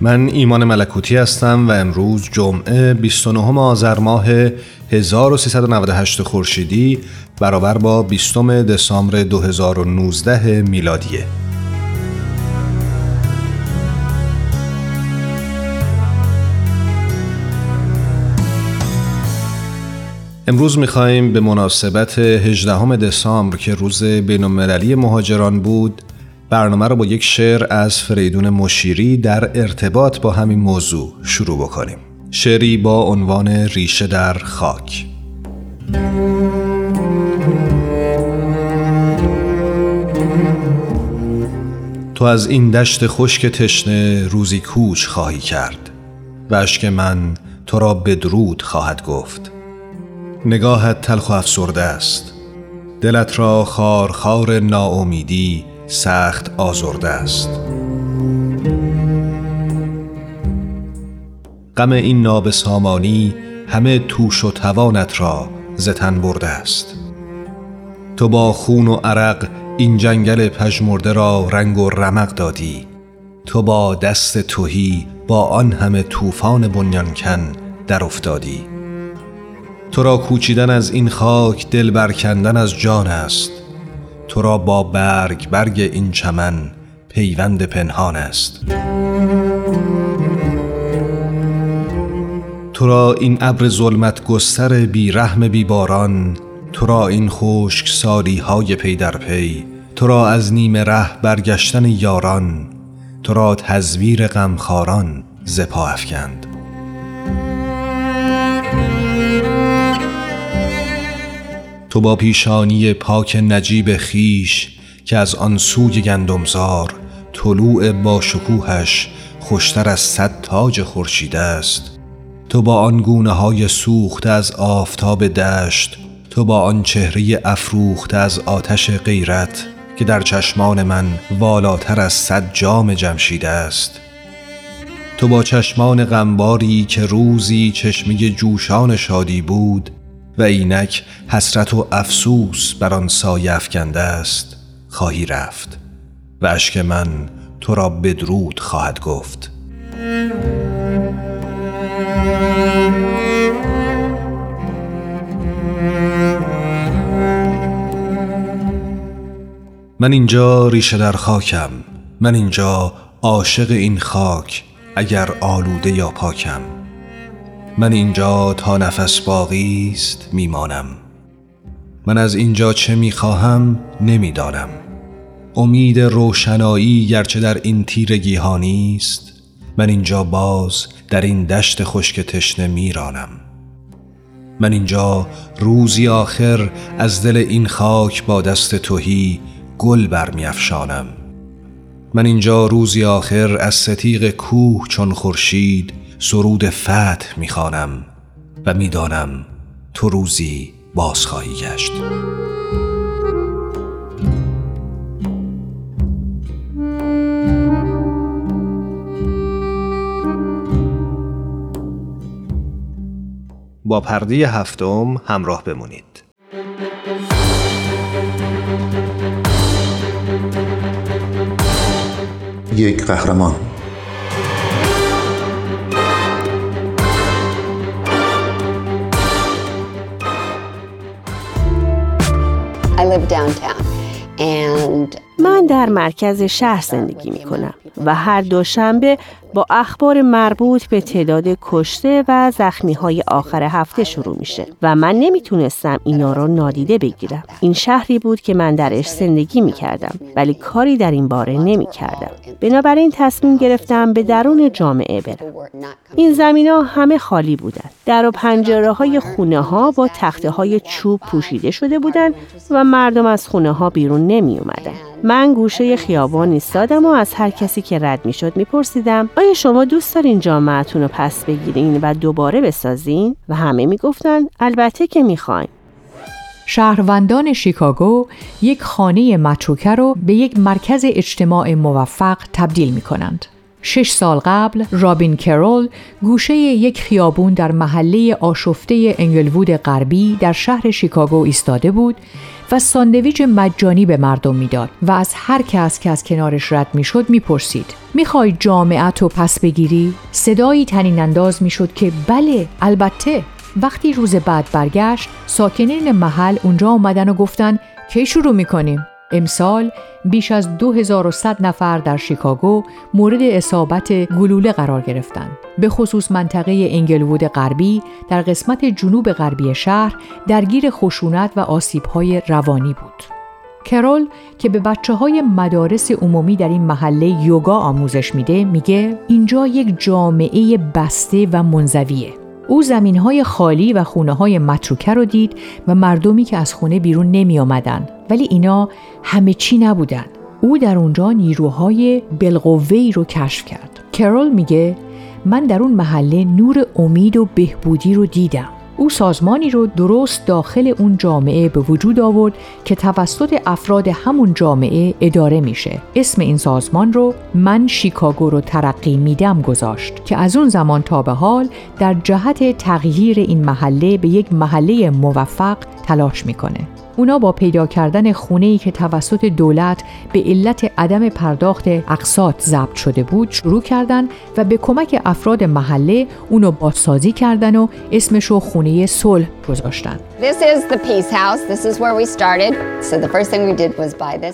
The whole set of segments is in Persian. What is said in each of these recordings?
من ایمان ملکوتی هستم و امروز جمعه 29 آذر ماه 1398 خورشیدی برابر با 20 دسامبر 2019 میلادیه. امروز می‌خواهیم به مناسبت 18 دسامبر که روز بین مهاجران بود برنامه رو با یک شعر از فریدون مشیری در ارتباط با همین موضوع شروع بکنیم. شعری با عنوان ریشه در خاک. تو از این دشت خشک تشنه روزی کوچ خواهی کرد و اشک من تو را بدرود خواهد گفت. نگاهت تلخ و افسرده است. دلت را خار خار ناامیدی سخت آزرده است. غم این نابسامانی همه توش و توانت را زتن برده است. تو با خون و عرق این جنگل پژمرده را رنگ و رمق دادی. تو با دست توهی با آن همه طوفان بنیانکن در افتادی. تو را کوچیدن از این خاک دل برکندن از جان است. تو را با برگ برگ این چمن پیوند پنهان است. تو را این ابر ظلمت گستر بی رحم بی باران تو را این خشک سالی های پی در پی تو را از نیم ره برگشتن یاران تو را تزویر غمخواران زپا افکند. تو با پیشانی پاک نجیب خیش که از آن سوی گندمزار طلوع با شکوهش خوشتر از صد تاج خورشید است. تو با آن گونه های سوخته از آفتاب دشت تو با آن چهره افروخته از آتش غیرت که در چشمان من والاتر از صد جام جمشید است. تو با چشمان غمباری که روزی چشمه جوشان شادی بود و اینک حسرت و افسوس بر آن سایه افکنده است خواهی رفت و اشک من تو را بدرود خواهد گفت. من اینجا ریشه در خاکم من اینجا عاشق این خاک اگر آلوده یا پاکم. من اینجا تا نفس باقی است میمانم. من از اینجا چه می‌خواهم نمی‌دانم. امید روشنایی گرچه در این تیرگی ها نیست من اینجا باز در این دشت خشک تشنه میرانم. من اینجا روزی آخر از دل این خاک با دست توهی گل برمیافشانم. من اینجا روزی آخر از ستیق کوه چون خورشید سرود فتح می‌خوانم و می‌دانم تو روزی باز خواهی گشت. با پرده هفتم همراه بمونید. یک قهرمان. Live downtown. And من در مرکز شهر زندگی می کنم و هر دوشنبه با اخبار مربوط به تعداد کشته و زخمی های آخر هفته شروع میشه و من نمی‌تونستم اینا رو نادیده بگیرم. این شهری بود که من درش زندگی می کردم ولی کاری در این باره نمی کردم. بنابراین تصمیم گرفتم به درون جامعه برم. این زمین ها همه خالی بودند. در و پنجره های خونه ها با تخته های چوب پوشیده شده بودند و مردم از خونه ها بیرون نمی اومدن. من گوشه خیابان ایستادم و از هر کسی که رد می شد می پرسیدم آیا شما دوست دارین جامعتون رو پس بگیرین و دوباره بسازین؟ و همه می گفتن البته که می خواین. شهروندان شیکاگو یک خانه متروکه رو به یک مرکز اجتماع موفق تبدیل می کنند. شش سال قبل رابین کرول گوشه یک خیابون در محله آشفته انگلوود غربی در شهر شیکاگو ایستاده بود و ساندویچ مجانی به مردم می‌داد و از هر کس که از کنارش رد می‌شد می‌پرسید. می‌خوای جامعت رو پس بگیری؟ صدایی تنین انداز می‌شد که بله البته. وقتی روز بعد برگشت ساکنین محل اونجا آمدن و گفتن کی شروع می‌کنیم؟ امسال بیش از 2100 نفر در شیکاگو مورد اصابت گلوله قرار گرفتند. به خصوص منطقه انگلوود غربی در قسمت جنوب غربی شهر درگیر خشونت و آسیبهای روانی بود. کرول که به بچه های مدارس عمومی در این محله یوگا آموزش میده میگه اینجا یک جامعه بسته و منزویه. او زمین های خالی و خونه های متروکه رو دید و مردمی که از خونه بیرون نمی آمدن. ولی اینا همه چی نبودن. او در اونجا نیروهای بلقوهی رو کشف کرد. کرول میگه من در اون محله نور امید و بهبودی رو دیدم. او سازمانی رو درست داخل اون جامعه به وجود آورد که توسط افراد همون جامعه اداره میشه. اسم این سازمان رو من شیکاگو رو ترقی میدم گذاشت که از اون زمان تا به حال در جهت تغییر این محله به یک محله موفق تلاش می‌کنه. اونا با پیدا کردن خونه که توسط دولت به علت عدم پرداخت اقساط ضبط شده بود شروع کردن و به کمک افراد محله اونو بازسازی کردن و اسمشو خونه صلح گذاشتن.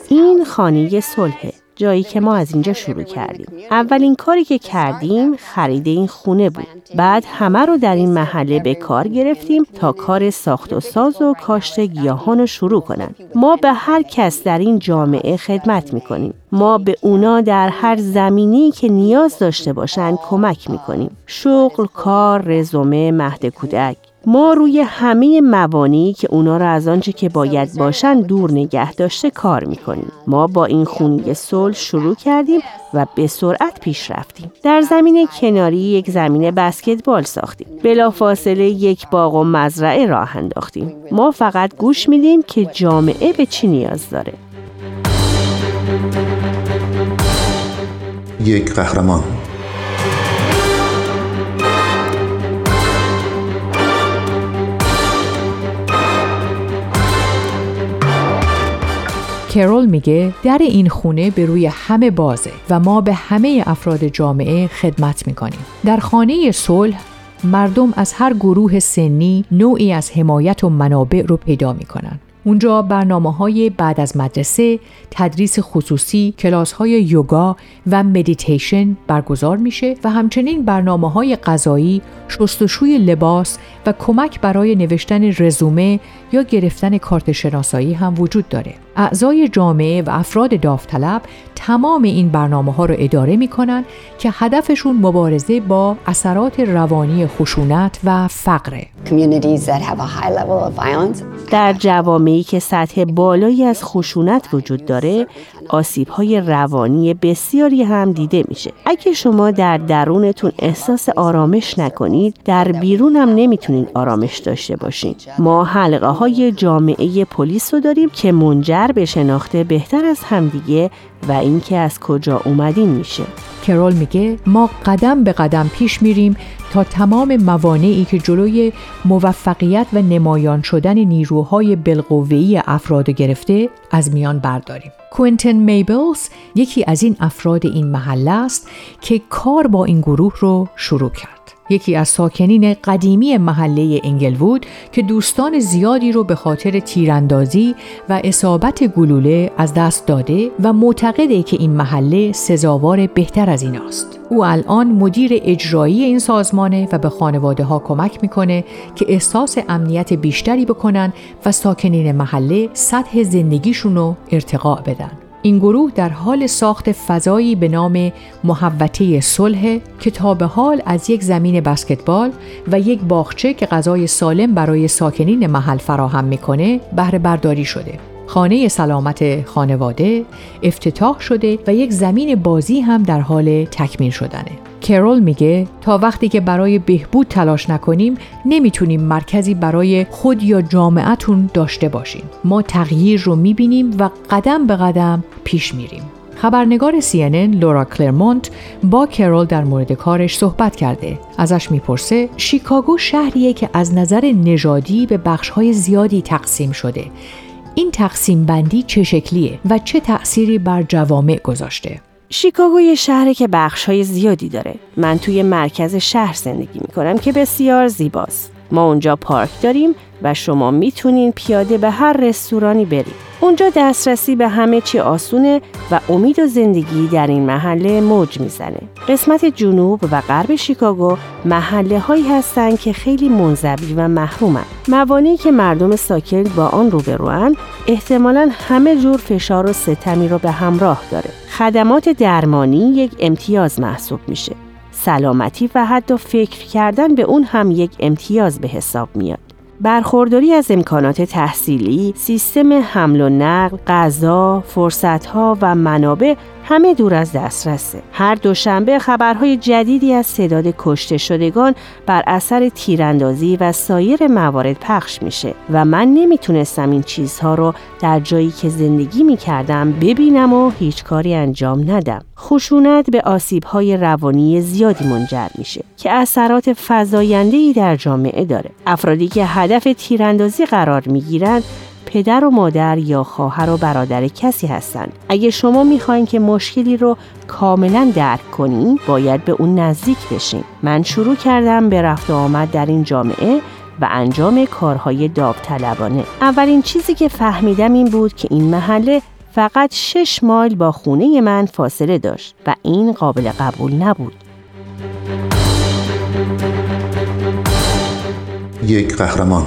این خانه صلحه. جایی که ما از اینجا شروع کردیم. اولین کاری که کردیم خرید این خونه بود. بعد همه رو در این محله به کار گرفتیم تا کار ساخت و ساز و کاشت گیاهان رو شروع کنند. ما به هر کس در این جامعه خدمت می‌کنیم. ما به اونا در هر زمینی که نیاز داشته باشند کمک می‌کنیم. شغل، کار، رزومه، مهد کودک. ما روی همه موانی که اونا را از آنچه که باید باشن دور نگه داشته کار می‌کنیم. ما با این خونی صلح شروع کردیم و به سرعت پیش رفتیم. در زمین کناری یک زمین بسکتبال ساختیم. بلافاصله یک باغ و مزرعه راه انداختیم. ما فقط گوش میدیم که جامعه به چی نیاز داره. یک قهرمان کرول میگه در این خونه به روی همه بازه و ما به همه افراد جامعه خدمت می‌کنیم. در خانه صلح مردم از هر گروه سنی نوعی از حمایت و منابع رو پیدا می‌کنن. اونجا برنامه های بعد از مدرسه، تدریس خصوصی، کلاس های یوگا و مدیتیشن برگزار میشه و همچنین برنامه های غذایی، شستشوی لباس و کمک برای نوشتن رزومه یا گرفتن کارت شناسایی هم وجود داره. اعضای جامعه و افراد داوطلب تمام این برنامه ها رو اداره می کنن که هدفشون مبارزه با اثرات روانی خشونت و فقره. در جوامعی که سطح بالایی از خشونت وجود داره آسیب های روانی بسیاری هم دیده میشه. اگه شما در درونتون احساس آرامش نکنید در بیرون هم نمی‌تونید آرامش داشته باشین. ما حلقه های جامعه پلیس رو داریم که منجر به شناخته بهتر از همدیگه و اینکه از کجا اومدین میشه. کرول میگه ما قدم به قدم پیش میریم تا تمام موانعی که جلوی موفقیت و نمایان شدن نیروهای بالقوه‌ای افراد گرفته از میان برداریم. کوینتن میبلز یکی از این افراد این محله است که کار با این گروه رو شروع کرد. یکی از ساکنین قدیمی محله انگلوود که دوستان زیادی رو به خاطر تیراندازی و اصابت گلوله از دست داده و معتقده که این محله سزاوار بهتر از این است. او الان مدیر اجرایی این سازمانه و به خانواده ها کمک می‌کنه که احساس امنیت بیشتری بکنن و ساکنین محله سطح زندگیشون رو ارتقا بدن. این گروه در حال ساخت فضایی به نام محوطه صلح که تا به حال از یک زمین بسکتبال و یک باغچه که غذای سالم برای ساکنین محل فراهم می‌کنه بهره برداری شده. خانه سلامت خانواده افتتاح شده و یک زمین بازی هم در حال تکمیل شدنه. کرول میگه تا وقتی که برای بهبود تلاش نکنیم نمی‌تونیم مرکزی برای خود یا جامعتون داشته باشیم. ما تغییر رو می‌بینیم و قدم به قدم پیش میریم. خبرنگار CNN لورا کلرمونت با کرول در مورد کارش صحبت کرده. ازش می‌پرسه شیکاگو شهریه که از نظر نژادی به بخشهای زیادی تقسیم شده. این تقسیم بندی چه شکلیه و چه تأثیری بر جوامع گذاشته؟ شیکاگو یه شهره که بخش های زیادی داره. من توی مرکز شهر زندگی می‌کنم که بسیار زیباست. ما اونجا پارک داریم و شما می‌تونین پیاده به هر رستورانی برید. اونجا دسترسی به همه چی آسونه و امید و زندگی در این محله موج می‌زنه. قسمت جنوب و غرب شیکاگو محله هایی هستند که خیلی منزوی و محرومن. موانعی که مردم ساکن با آن روبروان احتمالا همه جور فشار و ستمی رو به همراه داره. خدمات درمانی یک امتیاز محسوب میشه. سلامتی و حتی فکر کردن به اون هم یک امتیاز به حساب میاد. برخورداری از امکانات تحصیلی، سیستم حمل و نقل، غذا، فرصتها و منابع همه دور از دسترسه. هر دوشنبه خبرهای جدیدی از تعداد کشته شدگان بر اثر تیراندازی و سایر موارد پخش میشه و من نمی‌تونستم این چیزها رو در جایی که زندگی می‌کردم ببینم و هیچ کاری انجام ندم. خشونت به آسیبهای روانی زیادی منجر میشه که اثرات فزاینده‌ای در جامعه داره. افرادی که هدف تیراندازی قرار می‌گیرند پدر و مادر یا خواهر و برادر کسی هستند. اگه شما می‌خواین که مشکلی رو کاملا درک کنین باید به اون نزدیک بشین. من شروع کردم به رفت و آمد در این جامعه و انجام کارهای داوطلبانه. اولین چیزی که فهمیدم این بود که این محله فقط شش مایل با خونه من فاصله داشت و این قابل قبول نبود. یک قهرمان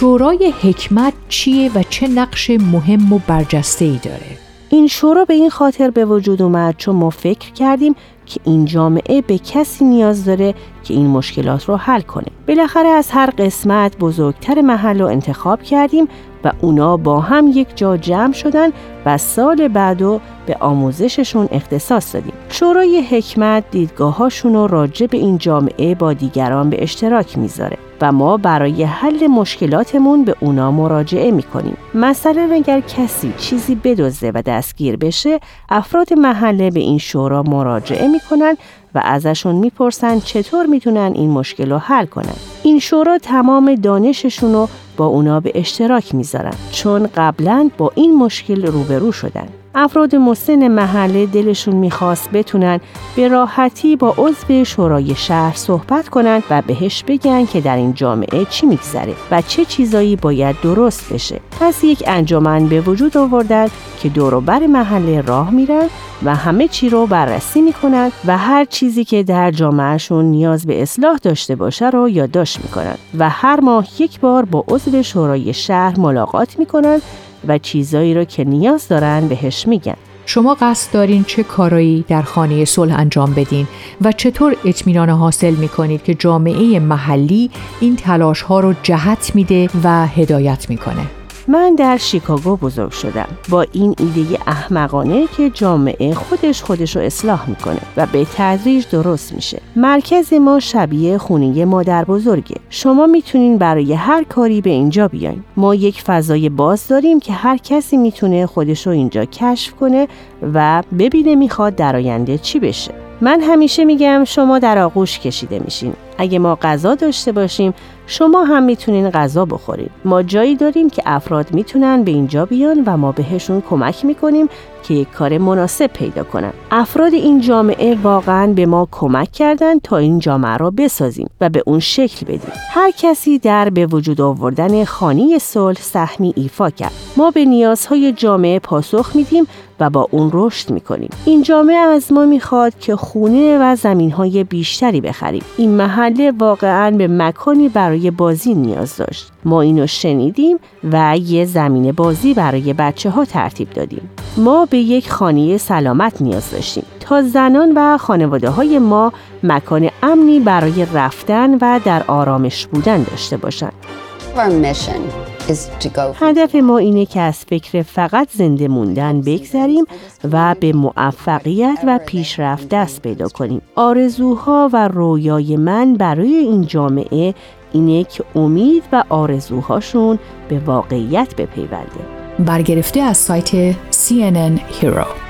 شورای حکمت چیه و چه نقش مهم و برجسته ای داره؟ این شورا به این خاطر به وجود اومد چون ما فکر کردیم که این جامعه به کسی نیاز داره که این مشکلات رو حل کنه. بالاخره از هر قسمت بزرگتر محل رو انتخاب کردیم و اونا با هم یک جا جمع شدن و سال بعدو به آموزششون اختصاص دادیم. شورای حکمت دیدگاهاشون رو راجع به این جامعه با دیگران به اشتراک می‌ذاره و ما برای حل مشکلاتمون به اونا مراجعه می‌کنیم. مثلا اگر کسی چیزی بدزده و دستگیر بشه، افراد محله به این شورا مراجعه می‌کنن و ازشون می‌پرسن چطور می‌تونن این مشکل رو حل کنن. این شورا تمام دانششون رو با اونا به اشتراک می‌ذارن چون قبلا با این مشکل روبرو شدن. افراد مسن محله دلشون می‌خواست بتونن به راحتی با عضو شورای شهر صحبت کنن و بهش بگن که در این جامعه چی میگذره و چه چیزایی باید درست بشه. پس یک انجمن به وجود آوردن که دوروبر محله راه میرن و همه چی رو بررسی می‌کنن و هر چیزی که در جامعهشون نیاز به اصلاح داشته باشه رو یادداشت می‌کنن و هر ماه یک بار با عضو شورای شهر ملاقات می‌کنن و چیزایی رو که نیاز دارن بهش میگن شما قصد دارین چه کارایی در خانه صلح انجام بدین و چطور اطمینان حاصل می کنید که جامعه محلی این تلاش ها رو جهت میده و هدایت می‌کنه؟ من در شیکاگو بزرگ شدم. با این ایده احمقانه که جامعه خودش خودش رو اصلاح می‌کنه و به تدریج درست میشه. مرکز ما شبیه خونه مادر بزرگه. شما می‌تونین برای هر کاری به اینجا بیاین. ما یک فضای باز داریم که هر کسی می‌تونه خودش رو اینجا کشف کنه و ببینه می‌خواد در آینده چی بشه. من همیشه میگم شما در آغوش کشیده میشین. اگه ما غذا داشته باشیم شما هم می‌تونین غذا بخورید. ما جایی داریم که افراد می‌تونن به اینجا بیان و ما بهشون کمک می‌کنیم که یک کار مناسب پیدا کنن. افراد این جامعه واقعا به ما کمک کردن تا این جامعه را بسازیم و به اون شکل بدیم. هر کسی در به وجود آوردن خانی صلح سهمی ایفا کرد. ما به نیازهای جامعه پاسخ میدیم و با اون رشد می‌کنیم. این جامعه از ما می‌خواد که خونه و زمینهای بیشتری بخریم. این محله واقعا به مکانی برای بازی نیاز داشت. ما اینو شنیدیم و یه زمین بازی برای بچه ها ترتیب دادیم. ما به یک خانه سلامت نیاز داشتیم تا زنان و خانواده های ما مکان امنی برای رفتن و در آرامش بودن داشته باشند. هدف ما اینه که از فکر فقط زنده موندن بگذریم و به موفقیت و پیشرفت دست پیدا کنیم. آرزوها و رویای من برای این جامعه اینه که امید و آرزوهاشون به واقعیت بپیونده. برگرفته از سایت CNN Hero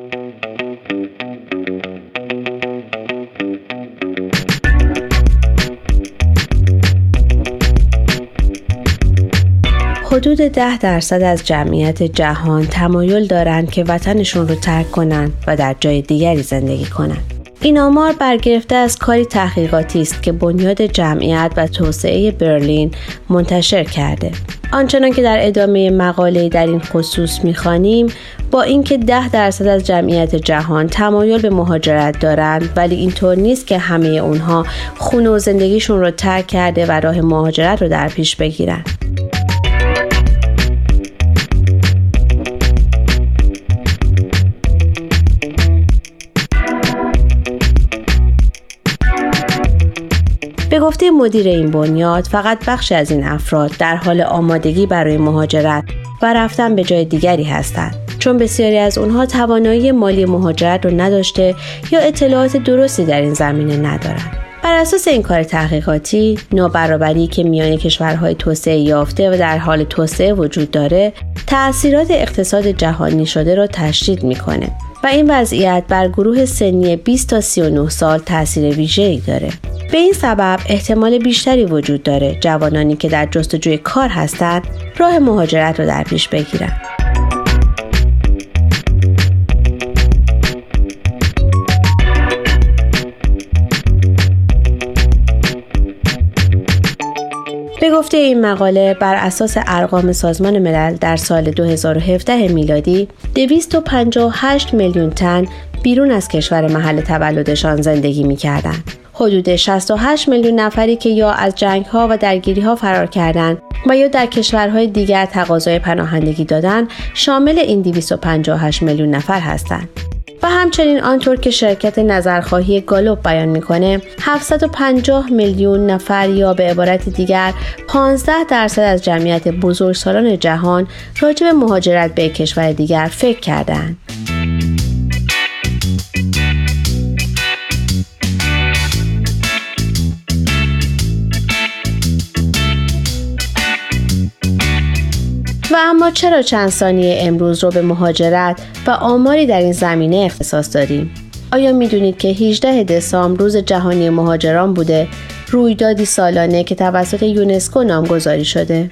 حدود ده درصد از جمعیت جهان تمایل دارند که وطنشون رو ترک کنند و در جای دیگری زندگی کنند. این آمار برگرفته از کاری تحقیقاتی است که بنیاد جمعیت و توسعه برلین منتشر کرده. آنچنان که در ادامه مقاله در این خصوص می‌خوانیم با اینکه ده درصد از جمعیت جهان تمایل به مهاجرت دارند ولی اینطور نیست که همه اونها خونه و زندگیشون رو ترک کرده و راه مهاجرت رو در پیش بگیرند. به گفته مدیر این بنیاد فقط بخشی از این افراد در حال آمادگی برای مهاجرت و رفتن به جای دیگری هستند. چون بسیاری از اونها توانایی مالی مهاجرت رو نداشته یا اطلاعات درستی در این زمینه ندارند. بر اساس این کار تحقیقاتی نابرابری که میان کشورهای توسعه یافته و در حال توسعه وجود داره تأثیرات اقتصاد جهانی شده را تشدید می‌کنه. و این وضعیت بر گروه سنی 20 تا 39 سال تاثیر ویژه‌ای داره به این سبب احتمال بیشتری وجود داره جوانانی که در جستجوی کار هستند راه مهاجرت رو در پیش بگیرند. گفته این مقاله بر اساس ارقام سازمان ملل در سال 2017 میلادی 258 میلیون تن بیرون از کشور محل تولدشان زندگی می حدود 68 میلیون نفری که یا از جنگ ها و درگیری ها فرار کردند و یا در کشورهای دیگر تقاضای پناهندگی دادند شامل این 258 میلیون نفر هستند. و همچنین آنطور که شرکت نظرخواهی گالوب بیان می‌کنه 750 میلیون نفر یا به عبارت دیگر 15 درصد از جمعیت بزرگسالان جهان راجع به مهاجرت به کشور دیگر فکر کردند. و اما چرا چند ثانیه امروز رو به مهاجرت و آماری در این زمینه اختصاص داریم؟ آیا می‌دونید که 18 دسامبر روز جهانی مهاجران بوده رویدادی سالانه که توسط یونسکو نامگذاری شده؟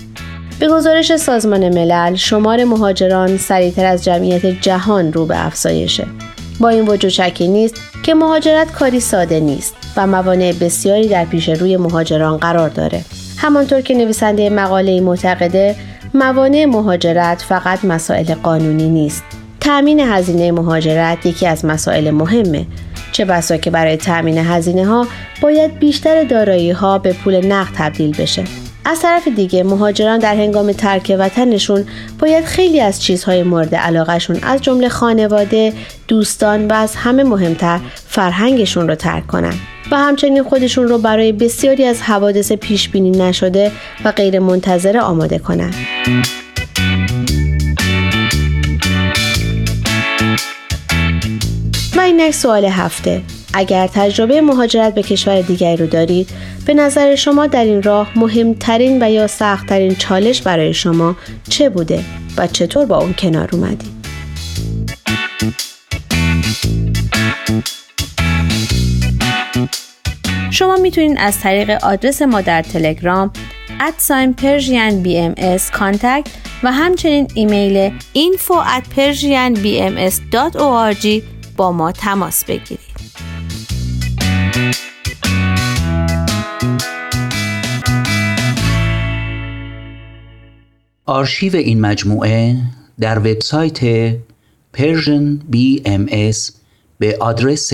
به گزارش سازمان ملل شمار مهاجران سریعتر از جمعیت جهان رو به افزایشه با این وجود شکی نیست که مهاجرت کاری ساده نیست و موانع بسیاری در پیش روی مهاجران قرار داره همانطور که نویسنده مقاله معتقده موانع مهاجرت فقط مسائل قانونی نیست. تأمین هزینه مهاجرت یکی از مسائل مهمه. چه بسا که برای تأمین هزینه ها باید بیشتر دارایی ها به پول نقد تبدیل بشه. از طرف دیگه مهاجران در هنگام ترک وطنشون باید خیلی از چیزهای مورد علاقهشون از جمله خانواده، دوستان و از همه مهمتر فرهنگشون رو ترک کنن. و همچنین خودشون رو برای بسیاری از حوادث پیش بینی نشده و غیر منتظره آماده کنن. و سوال هفته اگر تجربه مهاجرت به کشور دیگری رو دارید به نظر شما در این راه مهمترین و یا سختترین چالش برای شما چه بوده و چطور با اون کنار اومدید؟ شما می‌تونید از طریق آدرس ما در تلگرام ادساین پرژین بی ام و همچنین ایمیل info at persianbms.org با ما تماس بگیرید. آرشیو این مجموعه در وبسایت Persian BMS به آدرس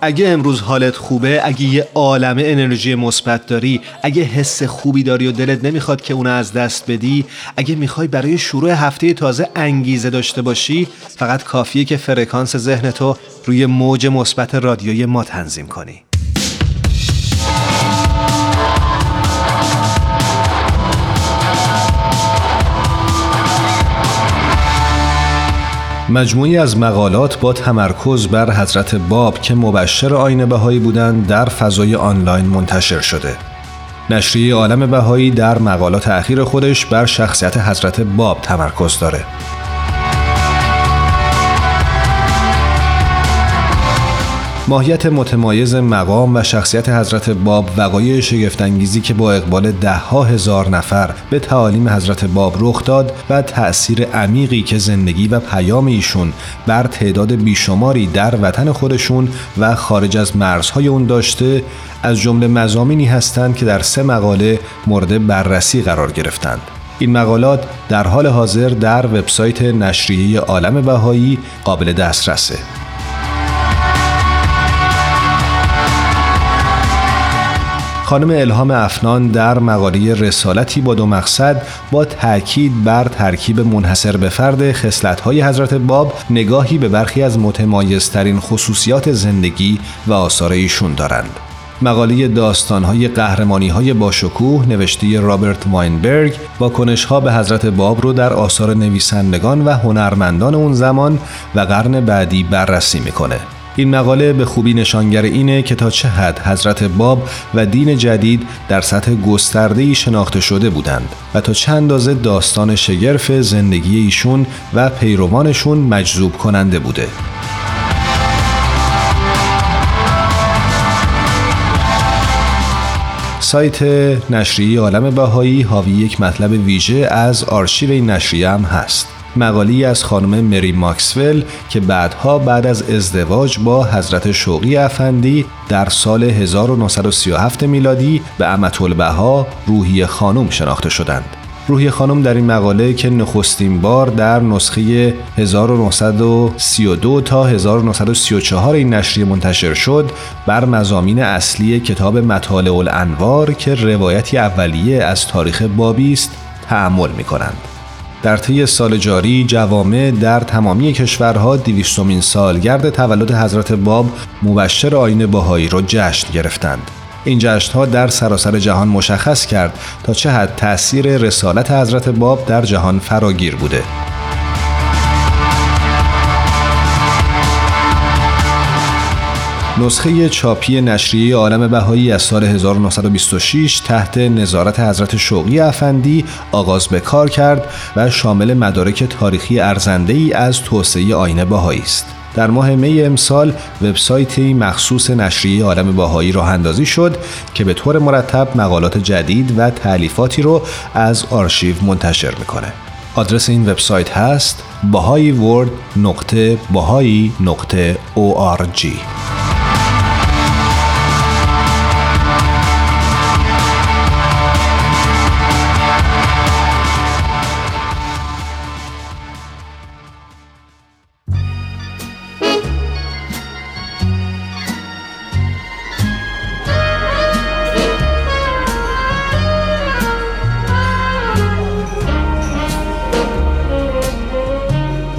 اگه امروز حالت خوبه اگه یه عالمه انرژی مثبت داری اگه حس خوبی داری و دلت نمی‌خواد که اونو از دست بدی اگه می‌خوای برای شروع هفته تازه انگیزه داشته باشی فقط کافیه که فرکانس ذهن تو روی موج مثبت رادیوی ما تنظیم کنی. مجموعی از مقالات با تمرکز بر حضرت باب که مبشر آین بهایی بودند در فضای آنلاین منتشر شده. نشریه عالم بهایی در مقالات اخیر خودش بر شخصیت حضرت باب تمرکز داره. ماهیت متمایز مقام و شخصیت حضرت باب وقایع شگفتانگیزی که با اقبال دهها هزار نفر به تعالیم حضرت باب رخ داد و تأثیر عمیقی که زندگی و پیام ایشون بر تعداد بیشماری در وطن خودشون و خارج از مرزهای اون داشته از جمله مزامینی هستند که در سه مقاله مورد بررسی قرار گرفتند. این مقالات در حال حاضر در وبسایت نشریه عالم بهایی قابل دسترسه. خانم الهام افنان در مقاله رسالتی با دو مقصد با تاکید بر ترکیب منحصر به فرد خصلت‌های حضرت باب نگاهی به برخی از متمایزترین خصوصیات زندگی و آثار ایشون دارند. مقاله داستانهای قهرمانی های باشکوه نوشته رابرت واینبرگ با کنشها به حضرت باب رو در آثار نویسندگان و هنرمندان اون زمان و قرن بعدی بررسی می‌کنه. این مقاله به خوبی نشانگر اینه که تا چه حد حضرت باب و دین جدید در سطح گسترده‌ای شناخته شده بودند و تا چند اندازه داستان شگرف زندگی ایشون و پیروانشون مجذوب کننده بوده. سایت نشریه عالم بهایی حاوی یک مطلب ویژه از آرشیو این نشریه هم هست. مقالی از خانم مری ماکسول که بعدها بعد از ازدواج با حضرت شوقی افندی در سال 1937 میلادی به امت البها روحی خانم شناخته شدند. روحی خانم در این مقاله که نخستین بار در نسخه 1932 تا 1934 این نشریه منتشر شد بر مزامین اصلی کتاب مطالع الانوار که روایتی اولیه از تاریخ بابی است تحمل می کنند. در طی سال جاری جوامع در تمامی کشورها دویستمین سالگرد تولد حضرت باب مبشر آین باهایی را جشن گرفتند. این جشنها در سراسر جهان مشخص کرد تا چه حد تأثیر رسالت حضرت باب در جهان فراگیر بوده نسخه چاپی نشریه عالم بهایی از سال 1926 تحت نظارت حضرت شوقی افندی آغاز به کار کرد و شامل مدارک تاریخی ارزنده ای از توسعه آینه بهایی است. در ماه می امسال وبسایتی مخصوص نشریه عالم باهایی راه اندازی شد که به طور مرتب مقالات جدید و تعلیفاتی رو از آرشیو منتشر می‌کنه. آدرس این وبسایت هست باهایی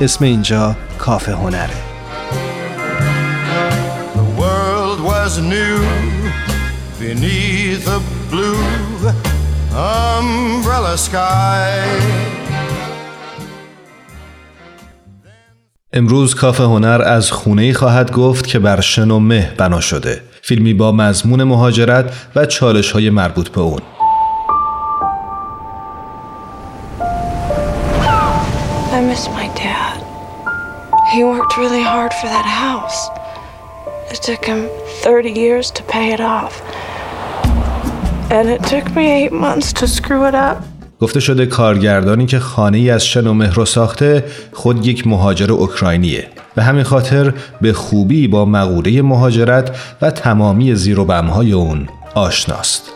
اسم اینجا کافه هنره. The world was new beneath a blue umbrella sky. امروز کافه هنر از خونه خواهد گفت که بر شن و مه بنا شده. فیلمی با مضمون مهاجرت و چالش های مربوط به اون. I miss my dad. He worked really hard for that house. It took him 30 years to pay it off. And it took me eight months to screw it up. گفته شده کارگردانی که خانه ای از شن و مهر ساخته خود یک مهاجر اوکراینیه به همین خاطر به خوبی با مقوله مهاجرت و تمامی زیر و بمهای اون آشناست.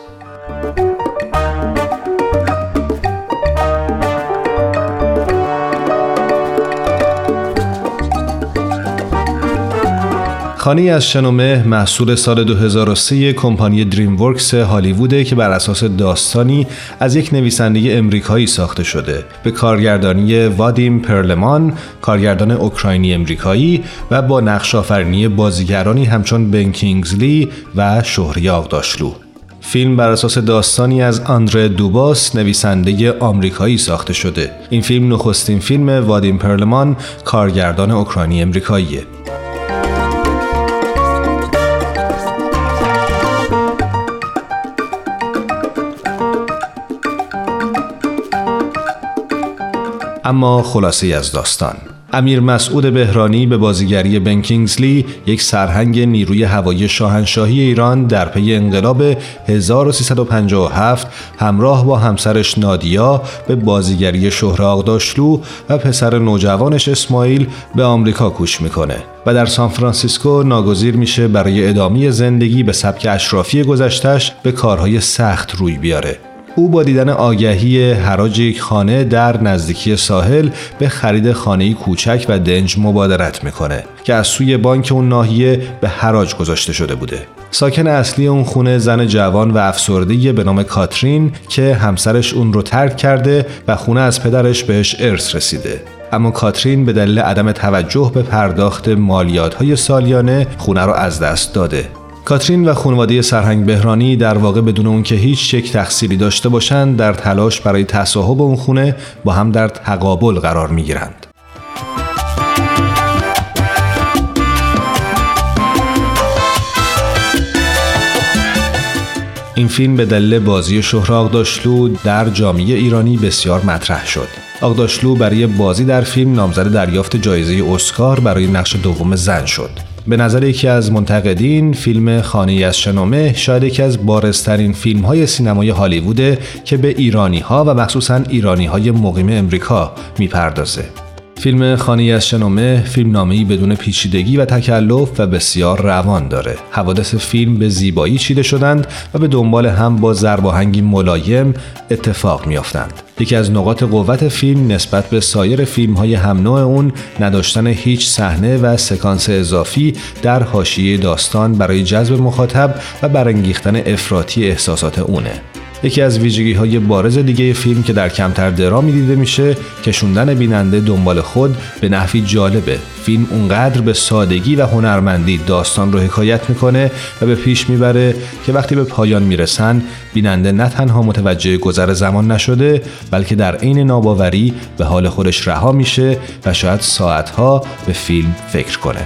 خانه از شنومه محصول سال 2003 کمپانی دریم ورکس هالیووده که بر اساس داستانی از یک نویسنده امریکایی ساخته شده. به کارگردانی وادیم پرلمان کارگردان اوکراینی امریکایی و با نقش آفرینی بازیگرانی همچون بن کینگزلی و شهری آقداشلو فیلم بر اساس داستانی از آندره دوباس نویسنده آمریکایی ساخته شده. این فیلم نخستین فیلم وادیم پرلمان کارگردان اوکراینی امریکاییه اما خلاصه از داستان. امیر مسعود بهرانی به بازیگری بن کینگزلی یک سرهنگ نیروی هوایی شاهنشاهی ایران در پی انقلاب 1357 همراه با همسرش نادیا به بازیگری شهر آقداشلو و پسر نوجوانش اسماعیل به آمریکا کوش می‌کنه و در سان فرانسیسکو ناگزیر میشه برای ادامه زندگی به سبک اشرافی گذشتش به کارهای سخت روی بیاره. او با دیدن آگهی حراج یک خانه در نزدیکی ساحل به خرید خانه کوچک و دنج مبادرت می‌کنه که از سوی بانک اون ناحیه به حراج گذاشته شده بوده. ساکن اصلی اون خونه زن جوان و افسرده به نام کاترین که همسرش اون رو ترک کرده و خونه از پدرش بهش ارث رسیده. اما کاترین به دلیل عدم توجه به پرداخت مالیات های سالیانه خونه رو از دست داده کاترین و خانواده سرهنگ بهرانی در واقع بدون اون که هیچ چک تقصیری داشته باشند در تلاش برای تصاحب اون خونه با هم در تقابل قرار می گیرند. این فیلم به دلیل بازی شهر آقداشلو در جامعه ایرانی بسیار مطرح شد. آقداشلو برای بازی در فیلم نامزد دریافت جایزه اسکار برای نقش دوم زن شد. به نظر یکی از منتقدین فیلم خانه از شنومه شاید یکی از بارزترین فیلم های سینمای هالیووده که به ایرانی ها و مخصوصا ایرانی های مقیم امریکا می‌پردازه. فیلم خانی از شنومه فیلم نامه‌ای بدون پیچیدگی و تکلف و بسیار روان داره. حوادث فیلم به زیبایی چیده شدند و به دنبال هم با زرباهنگی ملایم اتفاق میافتند. یکی از نقاط قوت فیلم نسبت به سایر فیلم های هم نوع اون نداشتن هیچ صحنه و سکانس اضافی در حاشیه داستان برای جذب مخاطب و برانگیختن افراطی احساسات اونه. یکی از ویژگی های بارز دیگه فیلم که در کمتر درامی دیده میشه کشوندن بیننده دنبال خود به نحوی جالبه. فیلم اونقدر به سادگی و هنرمندی داستان رو حکایت می‌کنه و به پیش می‌بره که وقتی به پایان می‌رسن بیننده نه تنها متوجه گذر زمان نشده بلکه در عین ناباوری به حال خودش رها میشه و شاید ساعتها به فیلم فکر کنه.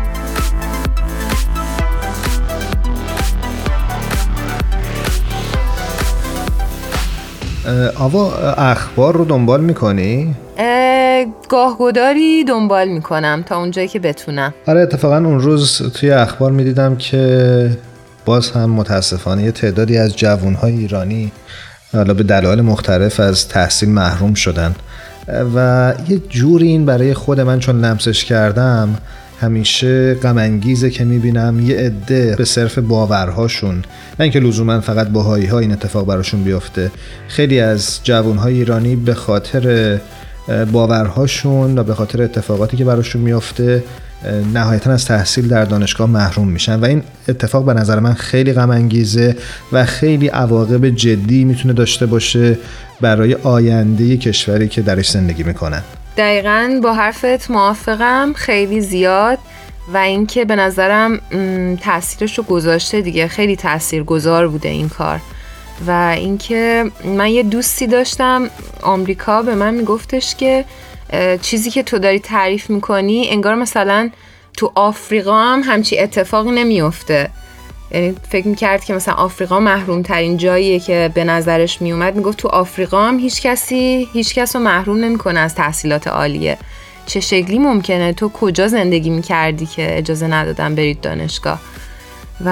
آوا اخبار رو دنبال می‌کنی؟ گاهگداری دنبال می‌کنم تا اونجایی که بتونم آره اتفاقا اون روز توی اخبار می‌دیدم که باز هم متاسفانه یه تعدادی از جوانهای ایرانی حالا به دلایل مختلف از تحصیل محروم شدن و یه جوری این برای خود من چون لمسش کردم همیشه غم که می‌بینم یه عده به صرف باورهاشون. نه اینکه لزوما فقط باهایی ها این اتفاق براشون بیفته. خیلی از جوانهای ایرانی به خاطر باورهاشون و به خاطر اتفاقاتی که براشون میافته نهایتا از تحصیل در دانشگاه محروم میشن و این اتفاق به نظر من خیلی غم و خیلی عواقب جدی می‌تونه داشته باشه برای آینده کشوری که درش زندگی می‌کنن. دقیقا با حرفت موافقم خیلی زیاد و اینکه به نظرم تاثیرش رو گذاشته دیگه. خیلی تاثیر گذار بوده این کار. و اینکه من یه دوستی داشتم آمریکا به من میگفتش که چیزی که تو داری تعریف می‌کنی انگار مثلا تو آفریقا هم همچی اتفاقی نمیفته یعنی فکر می‌کرد که مثلا آفریقا محروم ترین جاییه که به نظرش میومد می‌گفت تو آفریقا هم هیچ کسی هیچ کس رو محروم نمی‌کنه از تحصیلات عالیه. چه شکلی ممکنه؟ تو کجا زندگی می‌کردی که اجازه ندادن برید دانشگاه؟ و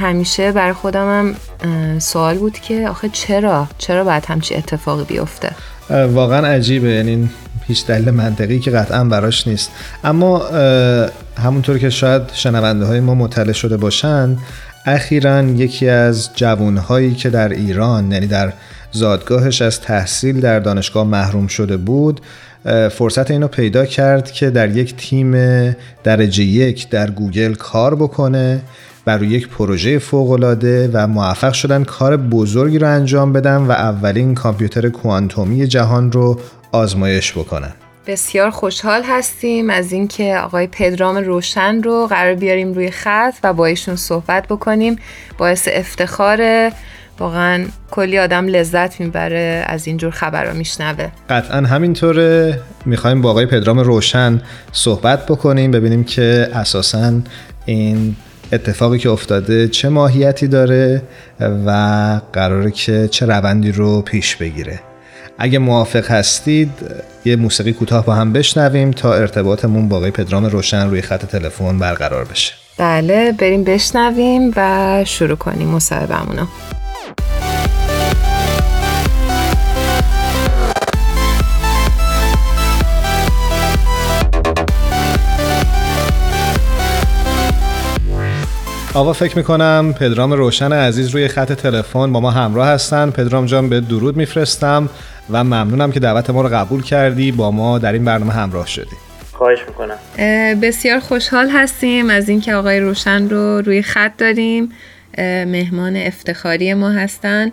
همیشه برای خودم هم سوال بود که آخه چرا؟ چرا باید همچی اتفاقی بیفته؟ واقعا عجیبه. یعنی هیچ دلیل منطقی که قطعا براش نیست. اما همونطور که شاید شنونده های ما مطلع شده باشند اخیرا یکی از جوانهایی که در ایران یعنی در زادگاهش از تحصیل در دانشگاه محروم شده بود فرصت اینو پیدا کرد که در یک تیم درجه یک در گوگل کار بکنه بر یک پروژه فوقالعاده و موفق شدن کار بزرگی رو انجام بدن و اولین کامپیوتر کوانتومی جهان رو آزمایش بکنن بسیار خوشحال هستیم از اینکه آقای پدرام روشن رو قرار بیاریم روی خط و با ایشون صحبت بکنیم. باعث افتخار واقعا کلی آدم لذت می‌بره از اینجور خبر رو میشنوه. قطعا همینطوره. می‌خوایم با آقای پدرام روشن صحبت بکنیم ببینیم که اساسا این اتفاقی که افتاده چه ماهیتی داره و قراره که چه روندی رو پیش بگیره. اگه موافق هستید یه موسیقی کوتاه با هم بشنویم تا ارتباطمون با آقای پدرام روشن روی خط تلفن برقرار بشه. بله بریم بشنویم و شروع کنیم مصاحبهمونو. آقا فکر می‌کنم پدرام روشن عزیز روی خط تلفن با ما همراه هستن. پدرام جان به درود میفرستم و ممنونم که دعوت ما رو قبول کردی با ما در این برنامه همراه شدی. خواهش می‌کنم. بسیار خوشحال هستیم از اینکه آقای روشن رو روی خط داریم. مهمان افتخاری ما هستن.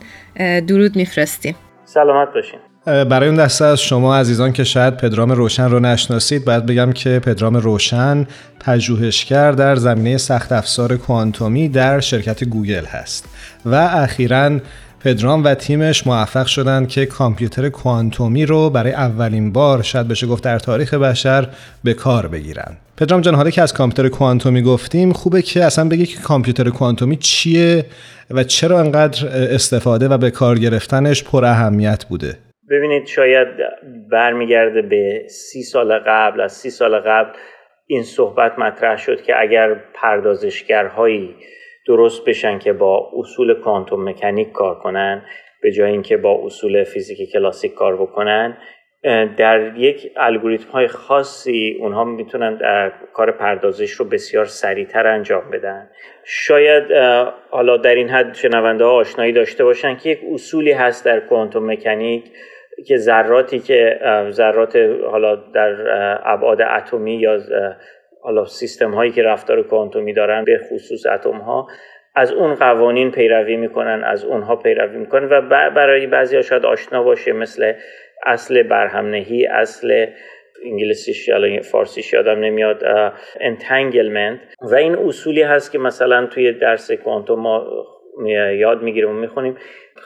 درود میفرستیم. سلامت باشین. برای اون دسته از شما عزیزان که شاید پدرام روشن رو نشناسید باید بگم که پدرام روشن پژوهشگر در زمینه سخت افزار کوانتومی در شرکت گوگل هست. و اخیرا پدرام و تیمش موفق شدند که کامپیوتر کوانتومی رو برای اولین بار شاید بشه گفت در تاریخ بشر به کار بگیرن. پدرام جان حالا که از کامپیوتر کوانتومی گفتیم خوبه که اصلا بگی که کامپیوتر کوانتومی چیه و چرا انقدر استفاده و به کار گرفتنش پر اهمیت بوده؟ ببینید شاید برمیگرده به سی سال قبل از سی سال قبل این صحبت مطرح شد که اگر پردازشگرهایی درست بشن که با اصول کوانتوم مکانیک کار کنن به جای اینکه با اصول فیزیک کلاسیک کار بکنن در یک الگوریتم های خاصی اونها می‌تونن کار پردازش رو بسیار سریعتر انجام بدن. شاید حالا در این حد شنونده ها آشنایی داشته باشن که یک اصولی هست در کوانتوم مکانیک که ذراتی که ذرات حالا در ابعاد اتمی یا حالا سیستم هایی که رفتار کوانتومی دارن به خصوص اتم ها از اون قوانین پیروی می‌کنن از اونها پیروی می‌کنن و برای بعضی ها شاید آشنا باشه مثل اصل برهمنهی اصل انگلیسیش یا فارسیش یادم نمیاد انتنگلمنت و این اصولی هست که مثلا توی درس کوانتوم ما یاد می‌گیریم و می‌خونیم.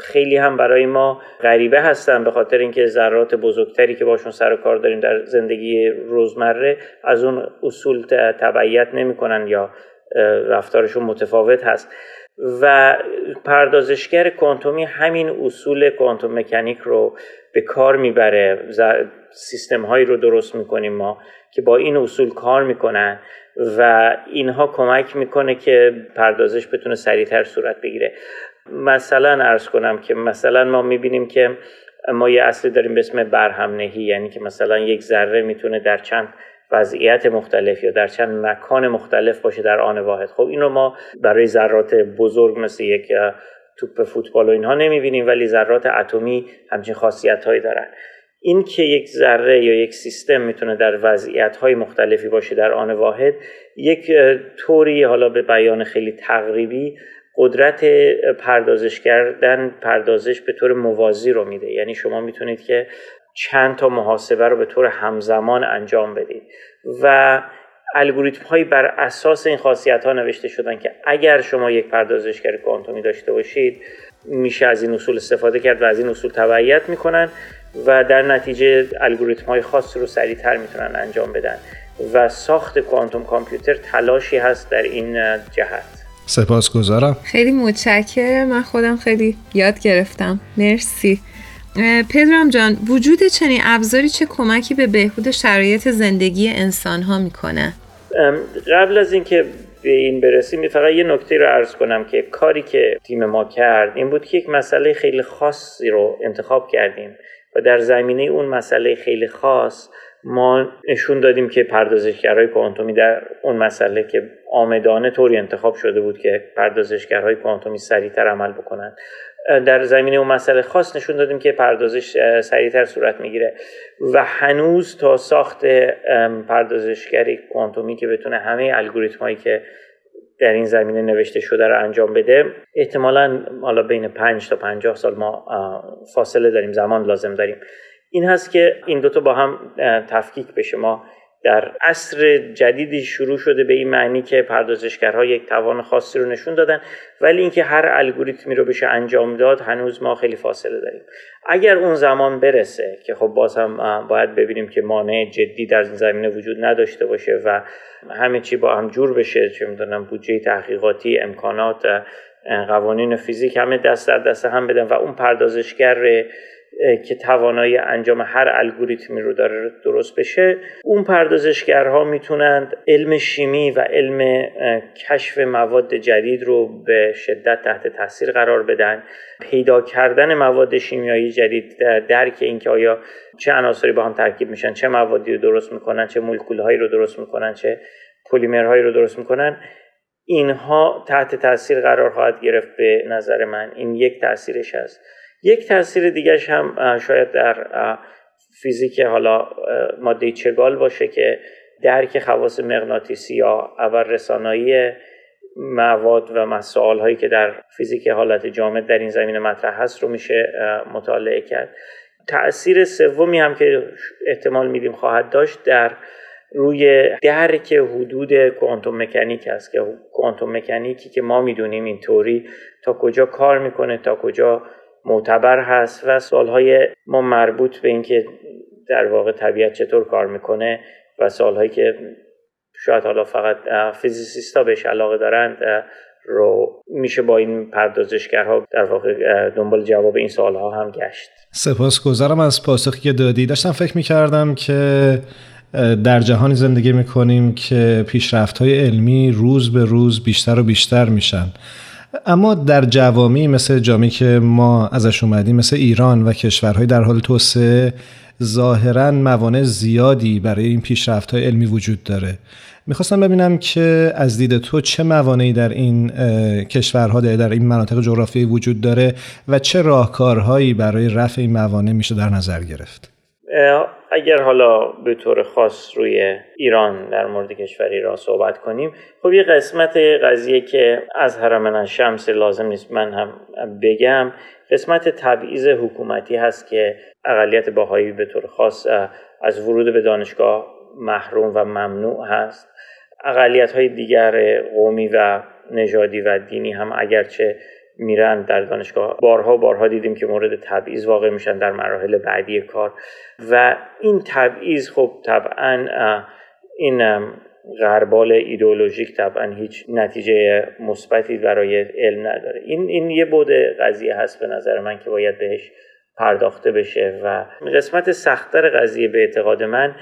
خیلی هم برای ما غریبه هستن به خاطر اینکه ذرات بزرگتری که باشون سر و کار داریم در زندگی روزمره از اون اصول تبعیت نمی‌کنن یا رفتارشون متفاوت هست. و پردازشگر کوانتومی همین اصول کوانتوم مکانیک رو به کار می‌بره. سیستم هایی رو درست می‌کنیم ما که با این اصول کار می‌کنن و اینها کمک می‌کنه که پردازش بتونه سریعتر صورت بگیره. مثلا ارز کنم که مثلا ما می‌بینیم که ما یه اصلی داریم به اسم برهم نهی یعنی که مثلا یک ذره می‌تونه در چند وضعیت مختلف یا در چند مکان مختلف باشه در آن واحد. خب اینو ما برای ذرات بزرگ مثل یک توپ فوتبال و اینها نمی‌بینیم ولی ذرات اتمی همچین خاصیت هایی دارن. این که یک ذره یا یک سیستم می‌تونه در وضعیت های مختلفی باشه در آن واحد یک طوری حالا به بیان خیلی تقریبی قدرت پردازش کردن پردازش به طور موازی رو میده. یعنی شما می‌تونید که چند تا محاسبه رو به طور همزمان انجام بدید. و الگوریتم هایی بر اساس این خاصیت ها نوشته شدن که اگر شما یک پردازشگر کوانتومی داشته باشید میشه از این اصول استفاده کرد و از این اصول تبعیت می‌کنن و در نتیجه الگوریتم های خاص رو سریعتر می‌تونن انجام بدن. و ساخت کوانتوم کامپیوتر تلاشی هست در این جهت. سپاسگزارم. خیلی متشکرم. من خودم خیلی یاد گرفتم. مرسی. پدرام جان وجود چنین ابزاری چه کمکی به بهبود شرایط زندگی انسان ها می‌کنه قبل از اینکه به این برسیم فقط یه نکته رو عرض کنم که کاری که تیم ما کرد این بود که یک مسئله خیلی خاصی رو انتخاب کردیم و در زمینه اون مسئله خیلی خاص ما نشون دادیم که پردازشگرهای کوانتومی در اون مسئله که آمدانه طوری انتخاب شده بود که پردازشگرهای کوانتومی سریعتر عمل بکنن. در زمینه اون مسئله خاص نشون دادیم که پردازش سریعتر صورت می‌گیره و هنوز تا ساخت پردازشگری کوانتومی که بتونه همه الگوریتم هایی که در این زمینه نوشته شده رو انجام بده احتمالا حالا بین 5 تا 50 سال ما فاصله داریم زمان لازم داریم. این هست که این دوتا با هم تفکیک بشه. ما در عصر جدیدی شروع شده به این معنی که پردازشگرها یک توان خاصی رو نشون دادن ولی اینکه هر الگوریتمی رو بشه انجام داد هنوز ما خیلی فاصله داریم. اگر اون زمان برسه که خب باز هم باید ببینیم که مانع جدی در این زمینه وجود نداشته باشه و همه چی با هم جور بشه چه می‌دونم بودجه تحقیقاتی امکانات قوانین فیزیک همه دست در دست هم بدن و اون پردازشگر که توانایی انجام هر الگوریتمی رو داره درست بشه اون پردازشگرها می‌تونند علم شیمی و علم کشف مواد جدید رو به شدت تحت تاثیر قرار بدن. پیدا کردن مواد شیمیایی جدید درک اینکه آیا چه عناصری با هم ترکیب میشن چه موادی رو درست می‌کنن چه مولکولهایی رو درست می‌کنن چه پلیمرهایی رو درست می‌کنن اینها تحت تاثیر قرار خواهد گرفت به نظر من. این یک تاثیرش هست. یک تاثیر دیگرش هم شاید در فیزیک حالا ماده چگال باشه که درک خواص مغناطیسی یا اول رسانایی مواد و مسائل هایی که در فیزیک حالت جامد در این زمینه مطرح هست رو میشه مطالعه کرد. تأثیر سومی هم که احتمال میدیم خواهد داشت در روی درک حدود کوانتوم مکانیک است که کوانتوم مکانیکی که ما می‌دونیم اینطوری تا کجا کار می‌کنه تا کجا معتبر هست و سالهای ما مربوط به اینکه در واقع طبیعت چطور کار می‌کنه و سالهایی که شاید حالا فقط فیزیسیستا بهش علاقه دارند رو میشه با این پردازشگرها در واقع دنبال جواب این سوالها هم گشت. سپاسگزارم از پاسخی که دادی. داشتم فکر می‌کردم که در جهانی زندگی می‌کنیم که پیشرفت های علمی روز به روز بیشتر و بیشتر میشن. اما در جوامی مثل جامی که ما ازش اومدیم مثل ایران و کشورهای در حال توسعه ظاهرا موانع زیادی برای این پیشرفت های علمی وجود داره. می‌خواستم ببینم که از دید تو چه موانعی در این کشورها در این مناطق جغرافیایی وجود داره و چه راهکارهایی برای رفع این موانع میشه در نظر گرفت. اگر حالا به طور خاص روی ایران در مورد کشور ایران صحبت کنیم خب یه قسمت قضیه که از حرم شمس لازم نیست من هم بگم قسمت تبعیض حکومتی هست که اقلیت باهایی به طور خاص از ورود به دانشگاه محروم و ممنوع هست. اقلیت های دیگر قومی و نژادی و دینی هم اگرچه میرن در دانشگاه. بارها بارها دیدیم که مورد تبعیض واقع میشن در مراحل بعدی کار. و این تبعیض خب طبعا این غربال ایدئولوژیک طبعا هیچ نتیجه مثبتی برای علم نداره. این این یه بود قضیه هست به نظر من که باید بهش پرداخته بشه و قسمت سختتر قضیه به اعتقاد من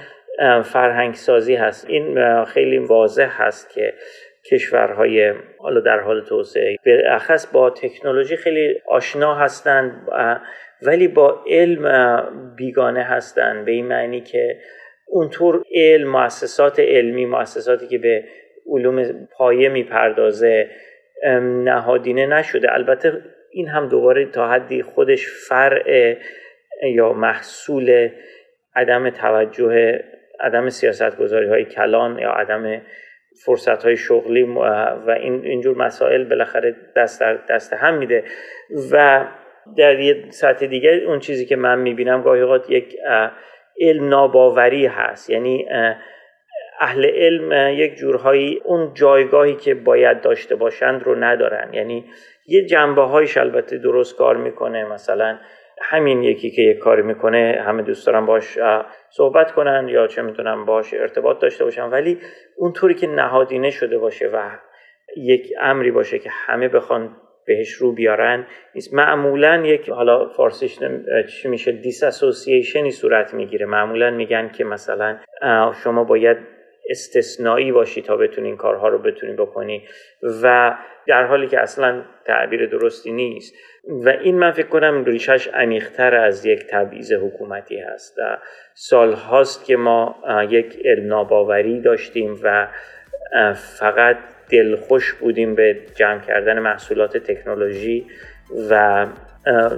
فرهنگ سازی هست. این خیلی واضح هست که کشورهای حالا در حال توسعه به با تکنولوژی خیلی آشنا هستند ولی با علم بیگانه هستند. به این معنی که اونطور علم مؤسسات علمی مؤسساتی که به علوم پایه می‌پردازه نهادینه نشده. البته این هم دوباره تا حدی خودش فرع یا محصول عدم توجه عدم سیاست گذاری های کلان یا عدم فرصت های شغلی و این اینجور مسائل بالاخره دست در دست هم میده. و در یه سطح دیگه اون چیزی که من می‌بینم گاهی اوقات یک علم ناباوری هست. یعنی اهل علم یک جورهایی اون جایگاهی که باید داشته باشند رو ندارن. یعنی یه جنبه هایش البته درست کار می‌کنه. مثلا همین یکی که یک کاری می‌کنه همه دوست دارن باش صحبت کنن یا چه می‌تونن باش ارتباط داشته باشن. ولی اونطوری که نهادینه شده باشه و یک امری باشه که همه بخوان بهش رو بیارن نیست. معمولا یک حالا فارسیش چی میشه دیس اسوسییشنی صورت می‌گیره. معمولا میگن که مثلا شما باید استثنایی باشی تا بتونی این کارها رو بتونی بکنی. و در حالی که اصلا تعبیر درستی نیست. و این من فکر کنم ریشش عمیقتر از یک تبعیض حکومتی هست سال هاست که ما یک علم داشتیم و فقط دلخوش بودیم به جمع کردن محصولات تکنولوژی و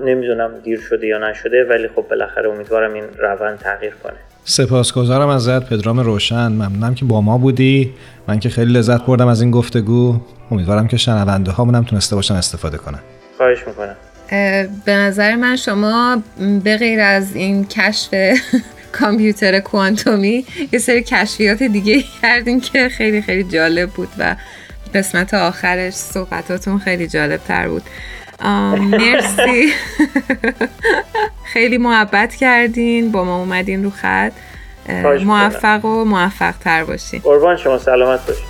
نمی‌دونم دیر شده یا نشده ولی خب بالاخره امیدوارم این روند تغییر کنه. سپاسگزارم ازت پدرام روشن. ممنونم که با ما بودی. من که خیلی لذت بردم از این گفتگو. امیدوارم که شنونده هامونم تونسته باشن استفاده کنن. خواهش می‌کنم. به نظر من شما به غیر از این کشف کامپیوتر کوانتومی یه سری کشفیات دیگه کردین که خیلی خیلی جالب بود و قسمت آخرش صحبتاتون خیلی جالب تر بود. مرسی. خیلی محبت کردین با ما اومدین رو خط. موفق و موفق تر باشین. قربان شما سلامت باشین.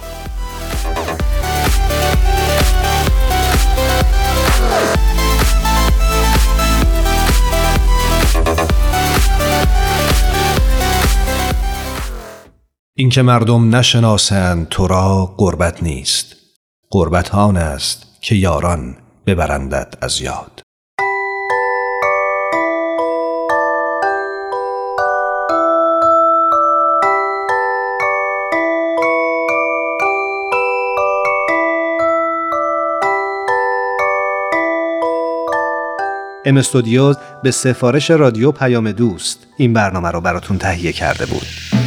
اینکه مردم نشناسند تو را قربت نیست قربت آن است که یاران ببرندت از یاد ام استودیوز به سفارش رادیو پیام دوست این برنامه رو براتون تهیه کرده بود.